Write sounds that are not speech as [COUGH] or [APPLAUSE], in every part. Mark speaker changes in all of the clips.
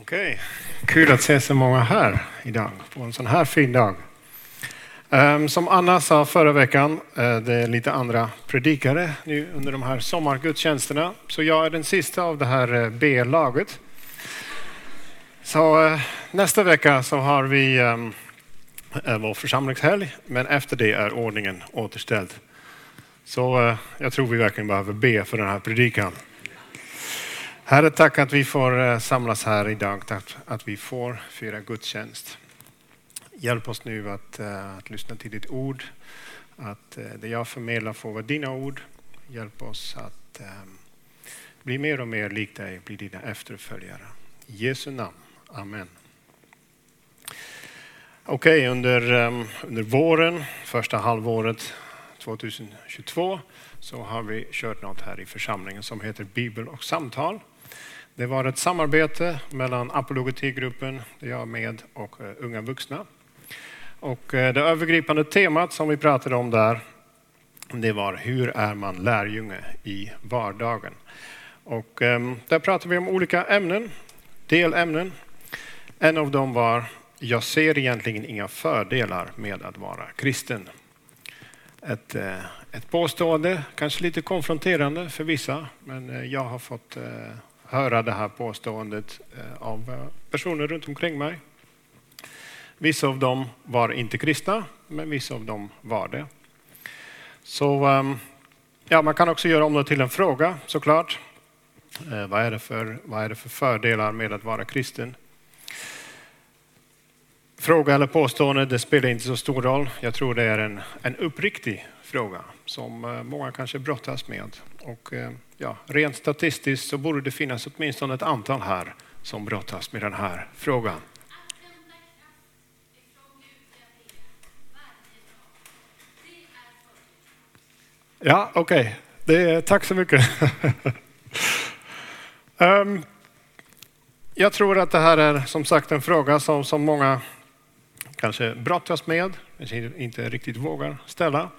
Speaker 1: Okej, kul att se så många här idag på en sån här fin dag. Ehm, som Anna sa förra veckan, eh, det är lite andra predikare nu under de här sommargudstjänsterna. Så jag är den sista av det här eh, B-laget. Så eh, nästa vecka så har vi ehm, vår församlingshelg, men efter det är ordningen återställd. Så jag tror vi verkligen behöver be för den här predikan. Herre, tack att vi får eh, samlas här idag, tack att vi får fira gudstjänst. Hjälp oss nu att, eh, att lyssna till ditt ord, att eh, det jag förmedlar får vara dina ord. Hjälp oss att ehm, bli mer och mer lik dig, bli dina efterföljare. I Jesu namn. Amen. Okej, under, ehm, under våren, första halvåret 2022, så har vi kört något här i församlingen som heter Bibel och samtal. Det var ett samarbete mellan apologetigruppen, där jag är med, och eh, unga vuxna. Och eh, det övergripande temat som vi pratade om där, det var hur är man lärjunge i vardagen? Och ehm, där pratade vi om olika ämnen, delämnen. En av dem var, jag ser egentligen inga fördelar med att vara kristen. Ett, eh, ett påstående, kanske lite konfronterande för vissa, men jag har fått höra det här påståendet eh, av eh, personer runt omkring mig. Vissa av dem var inte kristna, men vissa av dem var det. Så ehm, ja, man kan också göra om det till en fråga såklart. Eh, vad är det för, vad är det för fördelar med att vara kristen? Fråga eller påstående, det spelar inte så stor roll. Jag tror det är en, en uppriktig fråga som eh, många kanske brottas med. Och eh, ja, rent statistiskt så borde det finnas åtminstone ett antal här som brottas med den här frågan. Ja, okej. Okay. Tack så mycket. um, [LAUGHS] jag tror att det här är som sagt en fråga som, som många kanske brottas med, men inte riktigt vågar ställa.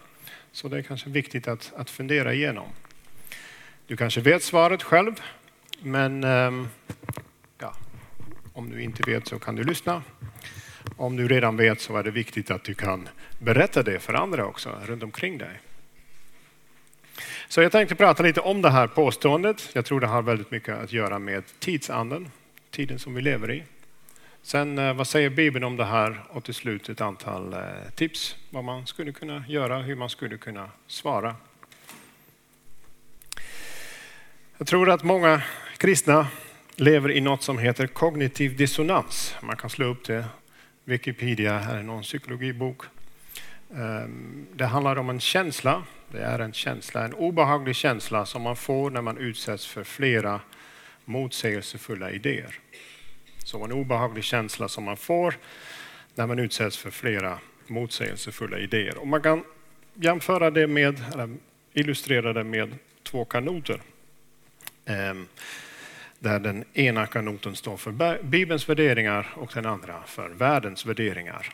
Speaker 1: Så det är kanske viktigt att, att fundera igenom. Du kanske vet svaret själv, men ehm, ja, om du inte vet så kan du lyssna. Om du redan vet så är det viktigt att du kan berätta det för andra också runt omkring dig. Så jag tänkte prata lite om det här påståendet. Jag tror det har väldigt mycket att göra med tidsanden, tiden som vi lever i. Sen eh, vad säger Bibeln om det här och till slut ett antal eh, tips vad man skulle kunna göra, hur man skulle kunna svara. Jag tror att många kristna lever i något som heter kognitiv dissonans. Man kan slå upp det. Wikipedia här är någon psykologibok. Ehm, det handlar om en känsla. Det är en känsla, en obehaglig känsla som man får när man utsätts för flera motsägelsefulla idéer. Så en obehaglig känsla som man får när man utsätts för flera motsägelsefulla idéer. Och man kan jämföra det med, eller illustrera det med två kanoter. Ehm, där den ena kanoten står för Bibelns värderingar och den andra för världens värderingar.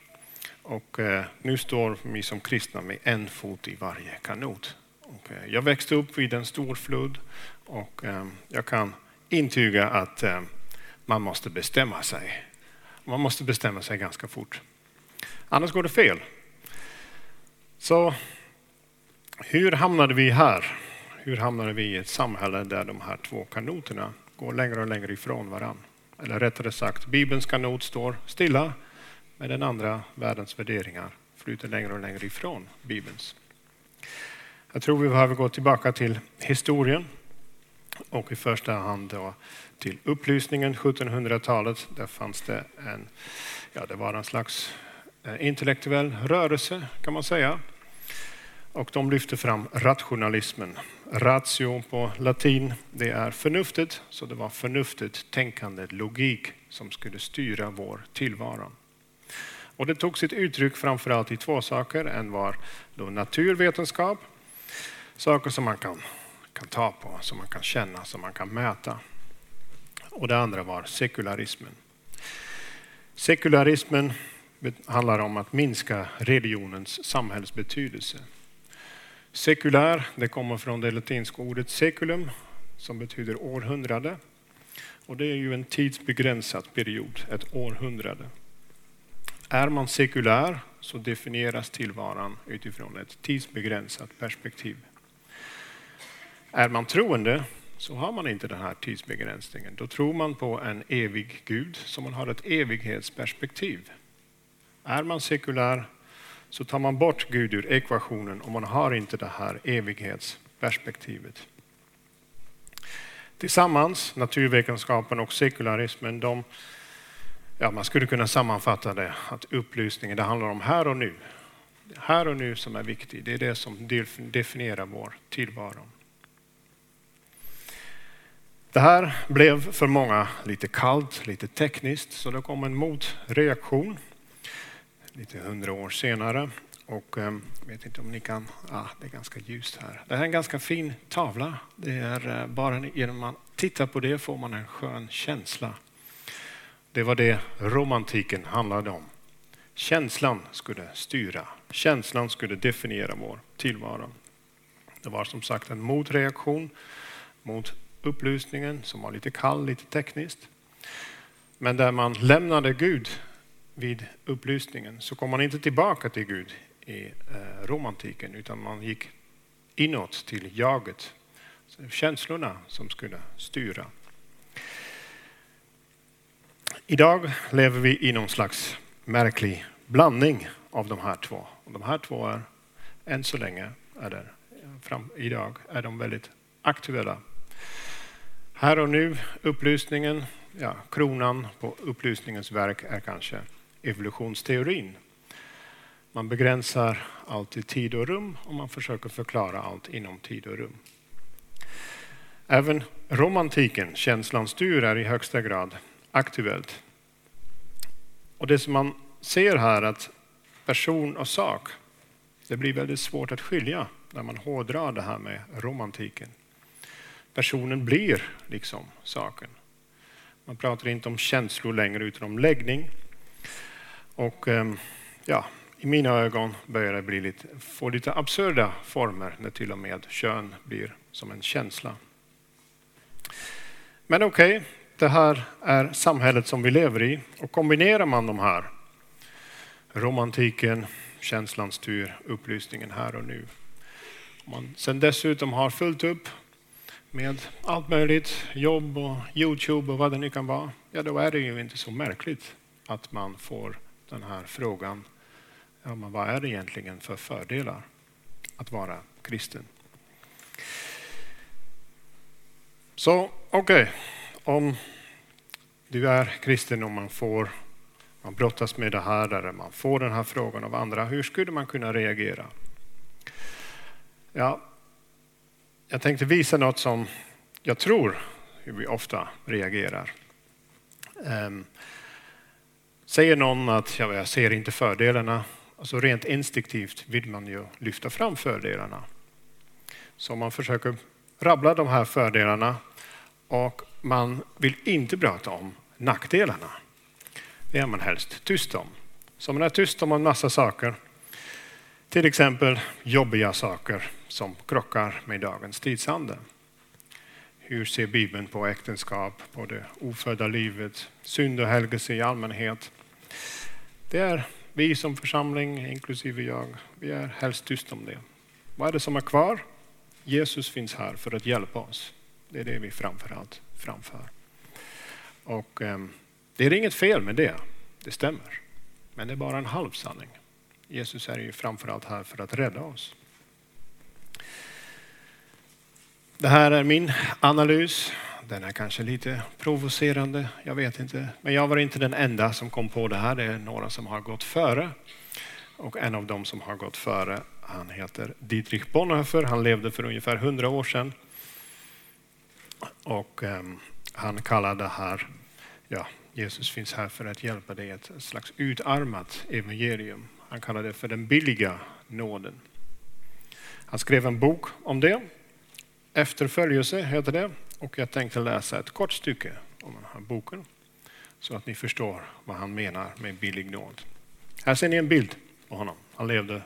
Speaker 1: Och eh, nu står vi som kristna med en fot i varje kanot. Och, eh, jag växte upp vid en stor flood och ehm, jag kan intyga att eh, man måste bestämma sig. Man måste bestämma sig ganska fort. Annars går det fel. Så hur hamnade vi här? Hur hamnade vi i ett samhälle där de här två kanoterna går längre och längre ifrån varandra? Eller rättare sagt, Bibelns kanot står stilla men den andra världens värderingar flyter längre och längre ifrån Bibelns. Jag tror vi behöver gå tillbaka till historien och i första hand då till upplysningen 1700-talet. Där fanns det en, ja, det var en slags eh, intellektuell rörelse kan man säga. Och de lyfte fram rationalismen. Ratio på latin, det är förnuftet. Så det var förnuftet, tänkande, logik som skulle styra vår tillvaro. Och det tog sitt uttryck framförallt i två saker. En var då naturvetenskap, saker som man kan, kan ta på, som man kan känna, som man kan mäta. Och det andra var sekularismen. Sekularismen handlar om att minska religionens samhällsbetydelse. Sekulär, det kommer från det latinska ordet seculum som betyder århundrade. Och det är ju en tidsbegränsad period, ett århundrade. Är man sekulär så definieras tillvaron utifrån ett tidsbegränsat perspektiv. Är man troende så har man inte den här tidsbegränsningen. Då tror man på en evig Gud, så man har ett evighetsperspektiv. Är man sekulär så tar man bort Gud ur ekvationen och man har inte det här evighetsperspektivet. Tillsammans, naturvetenskapen och sekularismen, de, ja, man skulle kunna sammanfatta det att upplysningen det handlar om här och nu. Här och nu som är viktigt, det är det som definierar vår tillvaro. Det här blev för många lite kallt, lite tekniskt, så det kom en motreaktion lite hundra år senare. Och ehm, jag vet inte om ni kan, ah, det är ganska ljust här. Det här är en ganska fin tavla. Det är eh, bara genom att man tittar på det får man en skön känsla. Det var det romantiken handlade om. Känslan skulle styra. Känslan skulle definiera vår tillvaro. Det var som sagt en motreaktion mot upplysningen som var lite kall, lite tekniskt. Men där man lämnade Gud vid upplysningen så kom man inte tillbaka till Gud i eh, romantiken utan man gick inåt till jaget. Känslorna som skulle styra. Idag lever vi i någon slags märklig blandning av de här två. de här två är än så länge, är fram, idag, är de väldigt aktuella. Här och nu, upplysningen, ja, kronan på upplysningens verk är kanske evolutionsteorin. Man begränsar allt i tid och rum och man försöker förklara allt inom tid och rum. Även romantiken, känslan styr, är i högsta grad aktuellt. Och det som man ser här att person och sak, det blir väldigt svårt att skilja när man hårdrar det här med romantiken. Personen blir liksom saken. Man pratar inte om känslor längre utan om läggning. Och ehm, ja, i mina ögon börjar det bli lite, få lite absurda former när till och med kön blir som en känsla. Men okej, okay, det här är samhället som vi lever i och kombinerar man de här, romantiken, känslans tur, upplysningen här och nu. Om man sen dessutom har fullt upp med allt möjligt, jobb och Youtube och vad det nu kan vara, ja då är det ju inte så märkligt att man får den här frågan, ja, men vad är det egentligen för fördelar att vara kristen? Så okej, okay. om du är kristen och man får man brottas med det här eller man får den här frågan av andra, hur skulle man kunna reagera? Ja, jag tänkte visa något som jag tror hur vi ofta reagerar. Ehm, säger någon att ja, jag ser inte fördelarna, alltså rent instinktivt vill man ju lyfta fram fördelarna. Så man försöker rabbla de här fördelarna och man vill inte prata om nackdelarna. Det är man helst tyst om. Så man är tyst om en massa saker. Till exempel jobbiga saker som krockar med dagens tidsande. Hur ser Bibeln på äktenskap, på det ofödda livet, synd och helgelse i allmänhet? Det är vi som församling, inklusive jag, vi är helst tysta om det. Vad är det som är kvar? Jesus finns här för att hjälpa oss. Det är det vi framförallt framför. Och eh, det är inget fel med det, det stämmer. Men det är bara en halv sanning. Jesus är ju framförallt här för att rädda oss. Det här är min analys den är kanske lite provocerande, jag vet inte. Men jag var inte den enda som kom på det här. Det är några som har gått före. Och en av dem som har gått före, han heter Dietrich Bonhoeffer. Han levde för ungefär hundra år sedan. Och eh, han kallade det här, ja, Jesus finns här för att hjälpa dig, ett slags utarmat evangelium. Han kallade det för den billiga nåden. Han skrev en bok om det. Efterföljelse heter det. Och jag tänkte läsa ett kort stycke om den här boken så att ni förstår vad han menar med billig nåd. Här ser ni en bild på honom. Han levde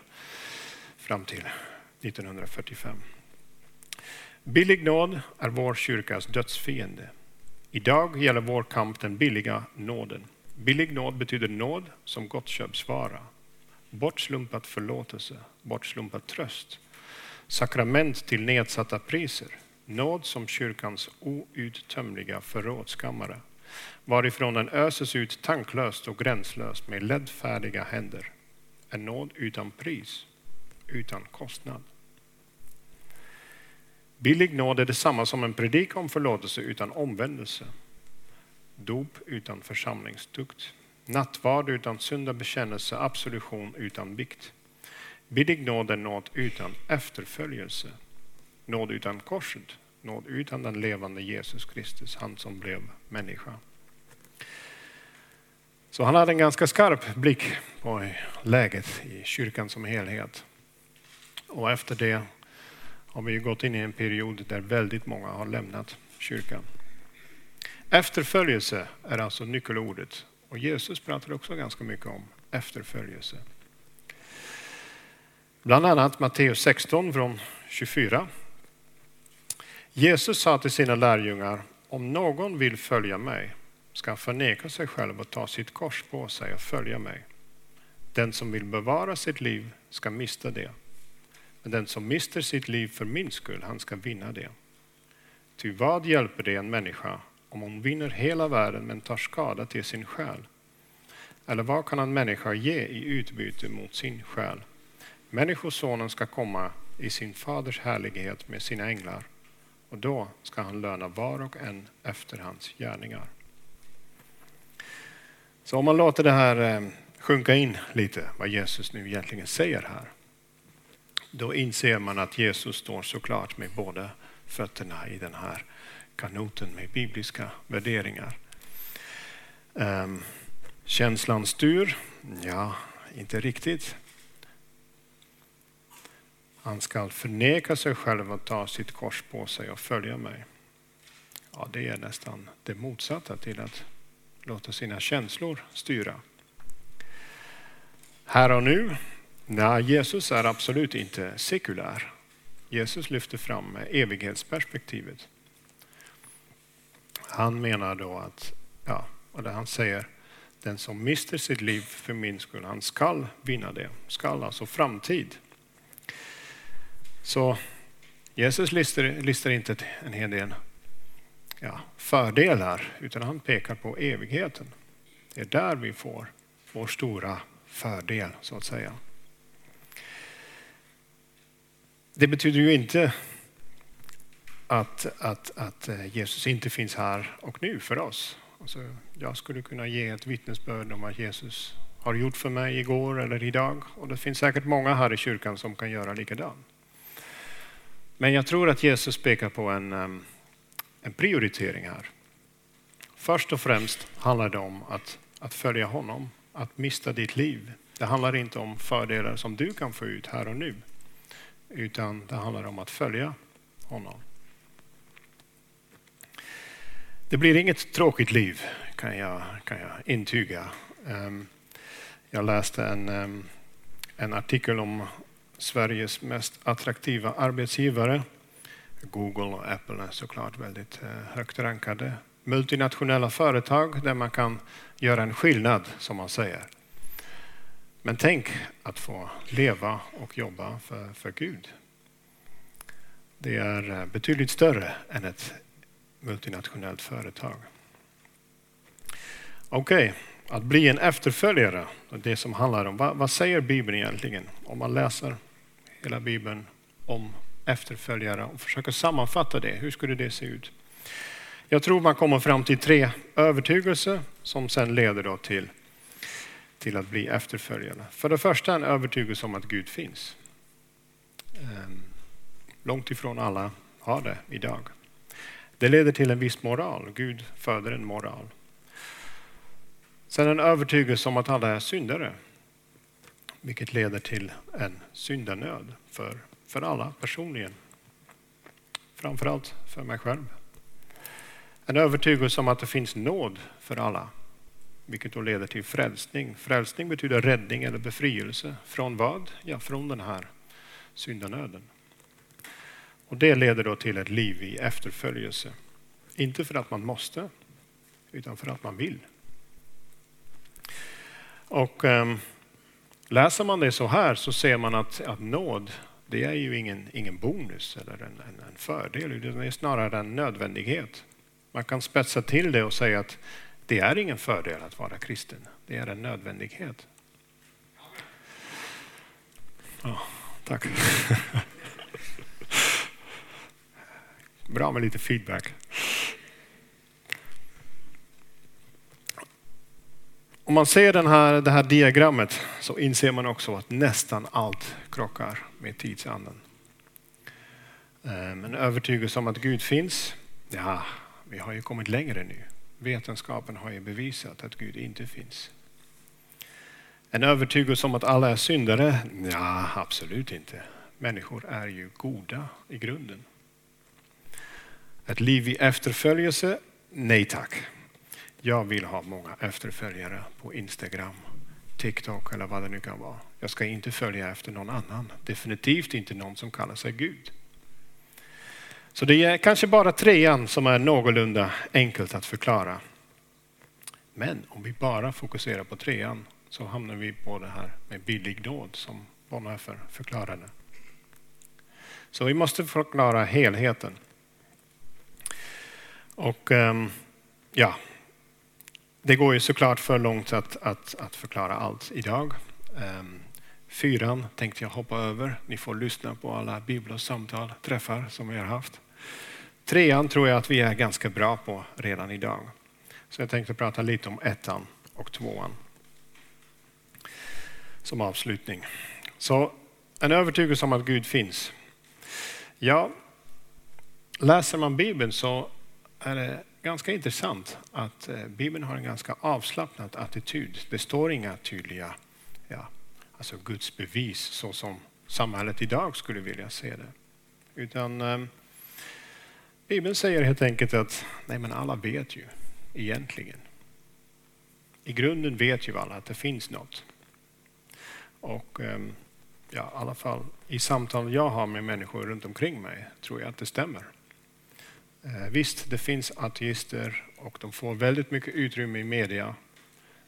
Speaker 1: fram till 1945. Billig nåd är vår kyrkas dödsfiende. Idag gäller vår kamp den billiga nåden. Billig nåd betyder nåd som gottköpsvara. Bortslumpat förlåtelse, bortslumpat tröst. Sakrament till nedsatta priser. Nåd som kyrkans outtömliga förrådskammare varifrån den öses ut tanklöst och gränslöst med ledfärdiga händer. En nåd utan pris, utan kostnad. Billig nåd är detsamma som en predikan om förlåtelse utan omvändelse. Dop utan församlingstukt. Nattvard utan syndabekännelse, absolution utan bikt. Billig nåd är nåd utan efterföljelse. Nåd utan korset, nåd utan den levande Jesus Kristus, han som blev människa. Så han hade en ganska skarp blick på läget i kyrkan som helhet. Och efter det har vi gått in i en period där väldigt många har lämnat kyrkan. Efterföljelse är alltså nyckelordet och Jesus pratar också ganska mycket om efterföljelse. Bland annat Matteus 16 från 24. Jesus sa till sina lärjungar, om någon vill följa mig ska han förneka sig själv och ta sitt kors på sig och följa mig. Den som vill bevara sitt liv ska mista det. Men den som mister sitt liv för min skull, han ska vinna det. Ty vad hjälper det en människa om hon vinner hela världen men tar skada till sin själ? Eller vad kan en människa ge i utbyte mot sin själ? Människosonen ska komma i sin faders härlighet med sina änglar och då ska han löna var och en efter hans gärningar. Så om man låter det här eh, sjunka in lite, vad Jesus nu egentligen säger här, då inser man att Jesus står såklart med båda fötterna i den här kanoten med bibliska värderingar. Ehm, känslan styr? Ja, inte riktigt. Han ska förneka sig själv och ta sitt kors på sig och följa mig. Ja, det är nästan det motsatta till att låta sina känslor styra. Här och nu, nej, Jesus är absolut inte sekulär. Jesus lyfter fram evighetsperspektivet. Han menar då att, ja, och det han säger, den som mister sitt liv för min skull, han skall vinna det. Skall, alltså framtid. Så Jesus listar, listar inte en hel del ja, fördelar, utan han pekar på evigheten. Det är där vi får vår stora fördel, så att säga. Det betyder ju inte att, att, att eh, Jesus inte finns här och nu för oss. Alltså, jag skulle kunna ge ett vittnesbörd om vad Jesus har gjort för mig igår eller idag. Och det finns säkert många här i kyrkan som kan göra likadant. Men jag tror att Jesus pekar på en, en prioritering här. Först och främst handlar det om att, att följa honom, att mista ditt liv. Det handlar inte om fördelar som du kan få ut här och nu, utan det handlar om att följa honom. Det blir inget tråkigt liv kan jag, kan jag intyga. Jag läste en, en artikel om Sveriges mest attraktiva arbetsgivare Google och Apple är såklart väldigt eh, högt rankade. Multinationella företag där man kan göra en skillnad, som man säger. Men tänk att få leva och jobba för, för Gud. Det är eh, betydligt större än ett multinationellt företag. Okej, okay. att bli en efterföljare, det som handlar om vad, vad säger Bibeln egentligen? Om man läser hela Bibeln om efterföljare och försöka sammanfatta det. Hur skulle det se ut? Jag tror man kommer fram till tre övertygelser som sen leder då till, till att bli efterföljare. För det första en övertygelse om att Gud finns. Ehm, långt ifrån alla har det idag. Det leder till en viss moral. Gud föder en moral. Sen en övertygelse om att alla är syndare. Vilket leder till en syndanöd för för alla personligen. Framförallt för mig själv. En övertygelse om att det finns nåd för alla, vilket då leder till frälsning. Frälsning betyder räddning eller befrielse. Från vad? Ja, från den här syndanöden. Och det leder då till ett liv i efterföljelse. Inte för att man måste, utan för att man vill. Och um, läser man det så här så ser man att, att nåd, det är ju ingen, ingen bonus eller en, en, en fördel, det är snarare en nödvändighet. Man kan spetsa till det och säga att det är ingen fördel att vara kristen, det är en nödvändighet. Ja, tack. [LAUGHS] Bra med lite feedback. Om man ser den här, det här diagrammet så inser man också att nästan allt krockar med tidsanden. Eh, en övertygelse om att Gud finns, ja, vi har ju kommit längre nu. Vetenskapen har ju bevisat att Gud inte finns. En övertygelse om att alla är syndare? Ja, absolut inte. Människor är ju goda i grunden. Ett liv i efterföljelse? Nej tack. Jag vill ha många efterföljare på Instagram, TikTok eller vad det nu kan vara. Jag ska inte följa efter någon annan. Definitivt inte någon som kallar sig Gud. Så det är kanske bara trean som är någorlunda enkelt att förklara. Men om vi bara fokuserar på trean så hamnar vi på det här med billig dåd som Bonhoeffer förklarade. Så vi måste förklara helheten. Och ehm, ja, det går ju såklart för långt att, att, att förklara allt idag. Ehm, fyran tänkte jag hoppa över. Ni får lyssna på alla bibelsamtal, träffar som vi har haft. Trean tror jag att vi är ganska bra på redan idag. Så jag tänkte prata lite om ettan och tvåan som avslutning. Så en övertygelse om att Gud finns. Ja, läser man Bibeln så är det ganska intressant att eh, Bibeln har en ganska avslappnad attityd. Det står inga tydliga ja, alltså Guds bevis så som samhället idag skulle vilja se det. Utan eh, Bibeln säger helt enkelt att nej men alla vet ju egentligen. I grunden vet ju alla att det finns något. Och eh, ja, i alla fall i samtal jag har med människor runt omkring mig tror jag att det stämmer. Eh, visst, det finns ateister och de får väldigt mycket utrymme i media.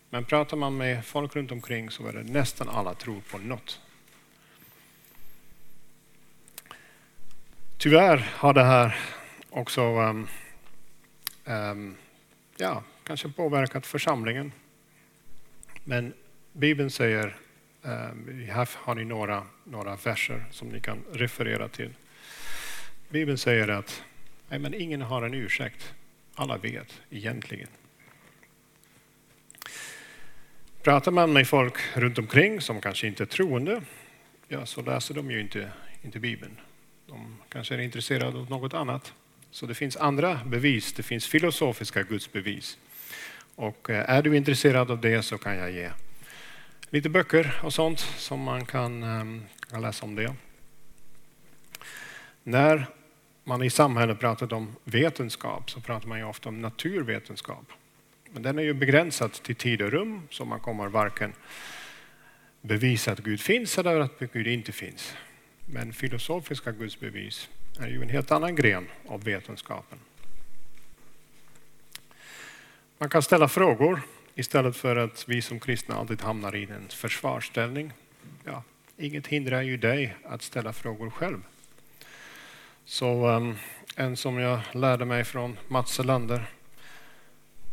Speaker 1: Men pratar man med folk runt omkring så är det nästan alla tror på något. Tyvärr har det här också um, um, ja, kanske påverkat församlingen. Men Bibeln säger, um, här har ni några, några verser som ni kan referera till. Bibeln säger att Nej, men ingen har en ursäkt. Alla vet egentligen. Pratar man med folk runt omkring som kanske inte är troende, ja, så läser de ju inte, inte Bibeln. De kanske är intresserade av något annat. Så det finns andra bevis, det finns filosofiska gudsbevis. Och eh, är du intresserad av det så kan jag ge lite böcker och sånt som man kan, eh, kan läsa om det. När man i samhället pratat om vetenskap så pratar man ju ofta om naturvetenskap. Men den är ju begränsad till tid och rum så man kommer varken bevisa att Gud finns eller att Gud inte finns. Men filosofiska gudsbevis är ju en helt annan gren av vetenskapen. Man kan ställa frågor istället för att vi som kristna alltid hamnar i en försvarsställning. Ja, inget hindrar ju dig att ställa frågor själv. Så um, en som jag lärde mig från Mats Selander.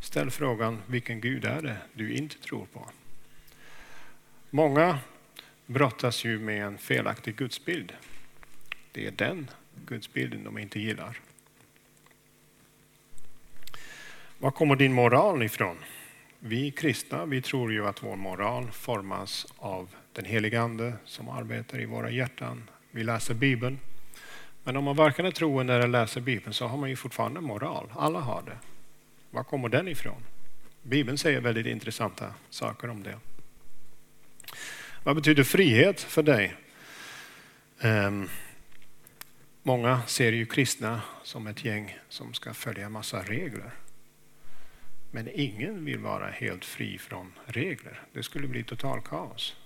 Speaker 1: Ställ frågan, vilken Gud är det du inte tror på? Många brottas ju med en felaktig gudsbild. Det är den gudsbilden de inte gillar. Var kommer din moral ifrån? Vi kristna vi tror ju att vår moral formas av den helige Ande som arbetar i våra hjärtan. Vi läser Bibeln. Men om man varken är troende eller läser Bibeln så har man ju fortfarande moral. Alla har det. Var kommer den ifrån? Bibeln säger väldigt intressanta saker om det. Vad betyder frihet för dig? Um, många ser ju kristna som ett gäng som ska följa massa regler. Men ingen vill vara helt fri från regler. Det skulle bli total kaos.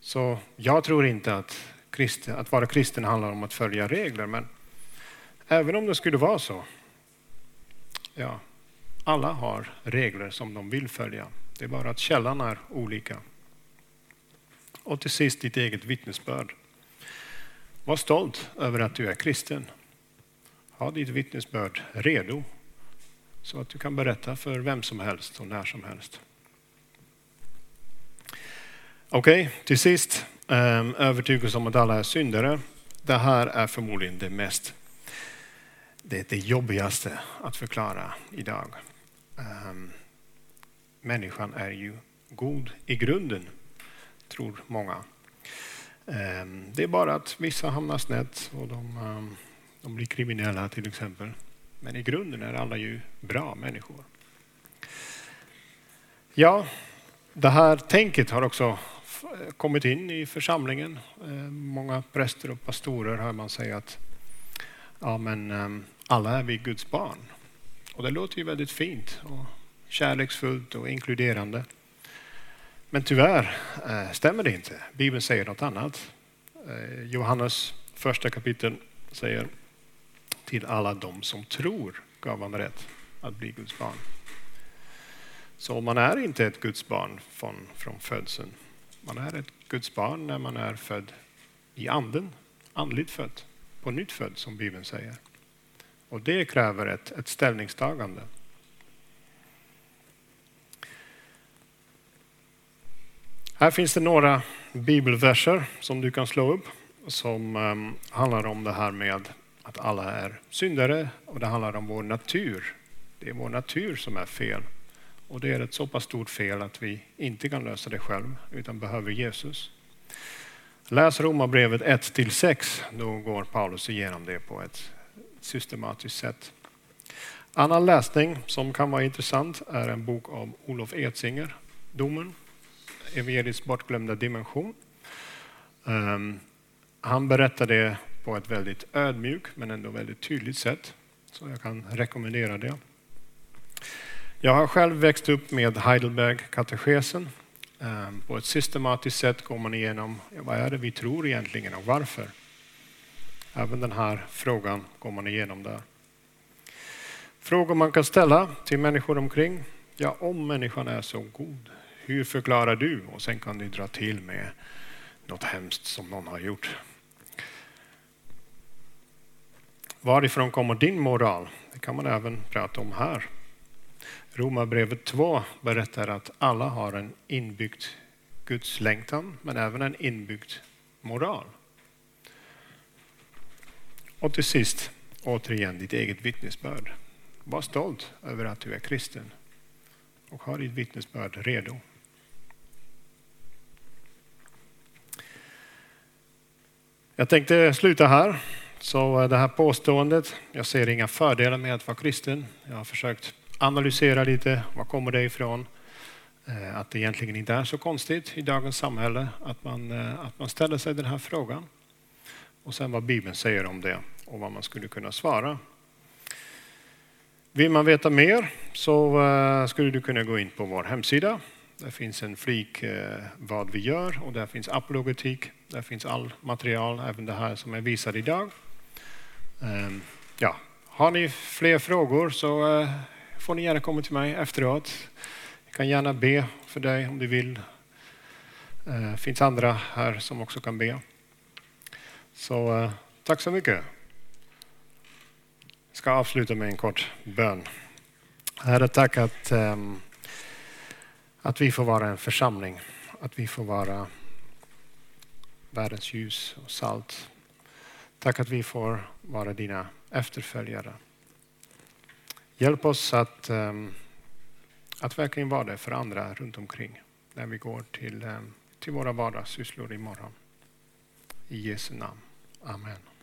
Speaker 1: Så jag tror inte att kristen, att vara kristen handlar om att följa regler. Men även om det skulle vara så, ja, Alla har regler som de vill följa. Det är bara att källan är olika. Och till sist ditt eget vittnesbörd. Var stolt över att du är kristen. Ha ditt vittnesbörd redo så att du kan berätta för vem som helst och när som helst. Okej, okay, till sist. Ehm, övertygelse om att alla är syndare. Det här är förmodligen det mest det, är det jobbigaste att förklara idag. Ehm, människan är ju god i grunden, tror många. Ehm, det är bara att vissa hamnar snett och de, de blir kriminella till exempel. Men i grunden är alla ju bra människor. Ja, det här tänket har också Eh, kommit in i församlingen. Eh, många präster och pastorer hör man säga att ja, men, ehm, alla är vi Guds barn. Och det låter ju väldigt fint och kärleksfullt och inkluderande. Men tyvärr eh, stämmer det inte. Bibeln säger något annat. Johannes första kapitel säger till alla de som tror gav han rätt att bli Guds barn. Så man är inte ett Guds barn från, från födseln. Man är ett Guds barn när man är född i anden, andligt född, på nytt född som Bibeln säger. Och det kräver ett, ett ställningstagande. Här finns det några bibelverser som du kan slå upp som um, handlar om det här med att alla är syndare och det handlar om vår natur. Det är vår natur som är fel. Och det är ett så pass stort fel att vi inte kan lösa det själv utan behöver Jesus. Läs Romarbrevet 1-6, då går Paulus igenom det på ett systematiskt sätt. Annan läsning som kan vara intressant är en bok av Olof Edsinger, Domen, evangeliets bortglömda dimension. Um, han berättar det på ett väldigt ödmjukt men ändå väldigt tydligt sätt. Så jag kan rekommendera det. Jag har själv växt upp med Heidelberg-katekesen. Ehm, på ett systematiskt sätt går man igenom vad är det vi tror egentligen och varför. Även den här frågan går man igenom där. Frågor man kan ställa till människor omkring. Ja, om människan är så god, hur förklarar du? Och sen kan du dra till med något hemskt som någon har gjort. Varifrån kommer din moral? Det kan man även prata om här. Romarbrevet 2 berättar att alla har en inbyggd Guds längtan, men även en inbyggd moral. Och till sist, återigen ditt eget vittnesbörd. Var stolt över att du är kristen och ha ditt vittnesbörd redo. Jag tänkte sluta här. Så det här påståendet, jag ser inga fördelar med att vara kristen. Jag har försökt analysera lite, var kommer det ifrån? Eh, att det egentligen inte är så konstigt i dagens samhälle att man, eh, att man ställer sig den här frågan. Och sen vad Bibeln säger om det och vad man skulle kunna svara. Vill man veta mer så eh, skulle du kunna gå in på vår hemsida. Där finns en flik vad vi gör och där finns apologetik. Där finns all material, även det här som är visat idag. Ehm, ja. Har ni fler frågor så får ni gärna komma till mig efteråt. Jag kan gärna be för dig om du vill. Det finns andra här som också kan be. Så eh, tack så mycket. Jag ska avsluta med en kort bön. Herre, tack att, ehm, att vi får vara en församling, att vi får vara världens ljus och salt. Tack att vi får vara dina efterföljare. Hjälp oss att, ehm, att verkligen vara det för andra runt omkring när vi går till, ehm, till våra vardagssysslor imorgon. I Jesu namn. Amen.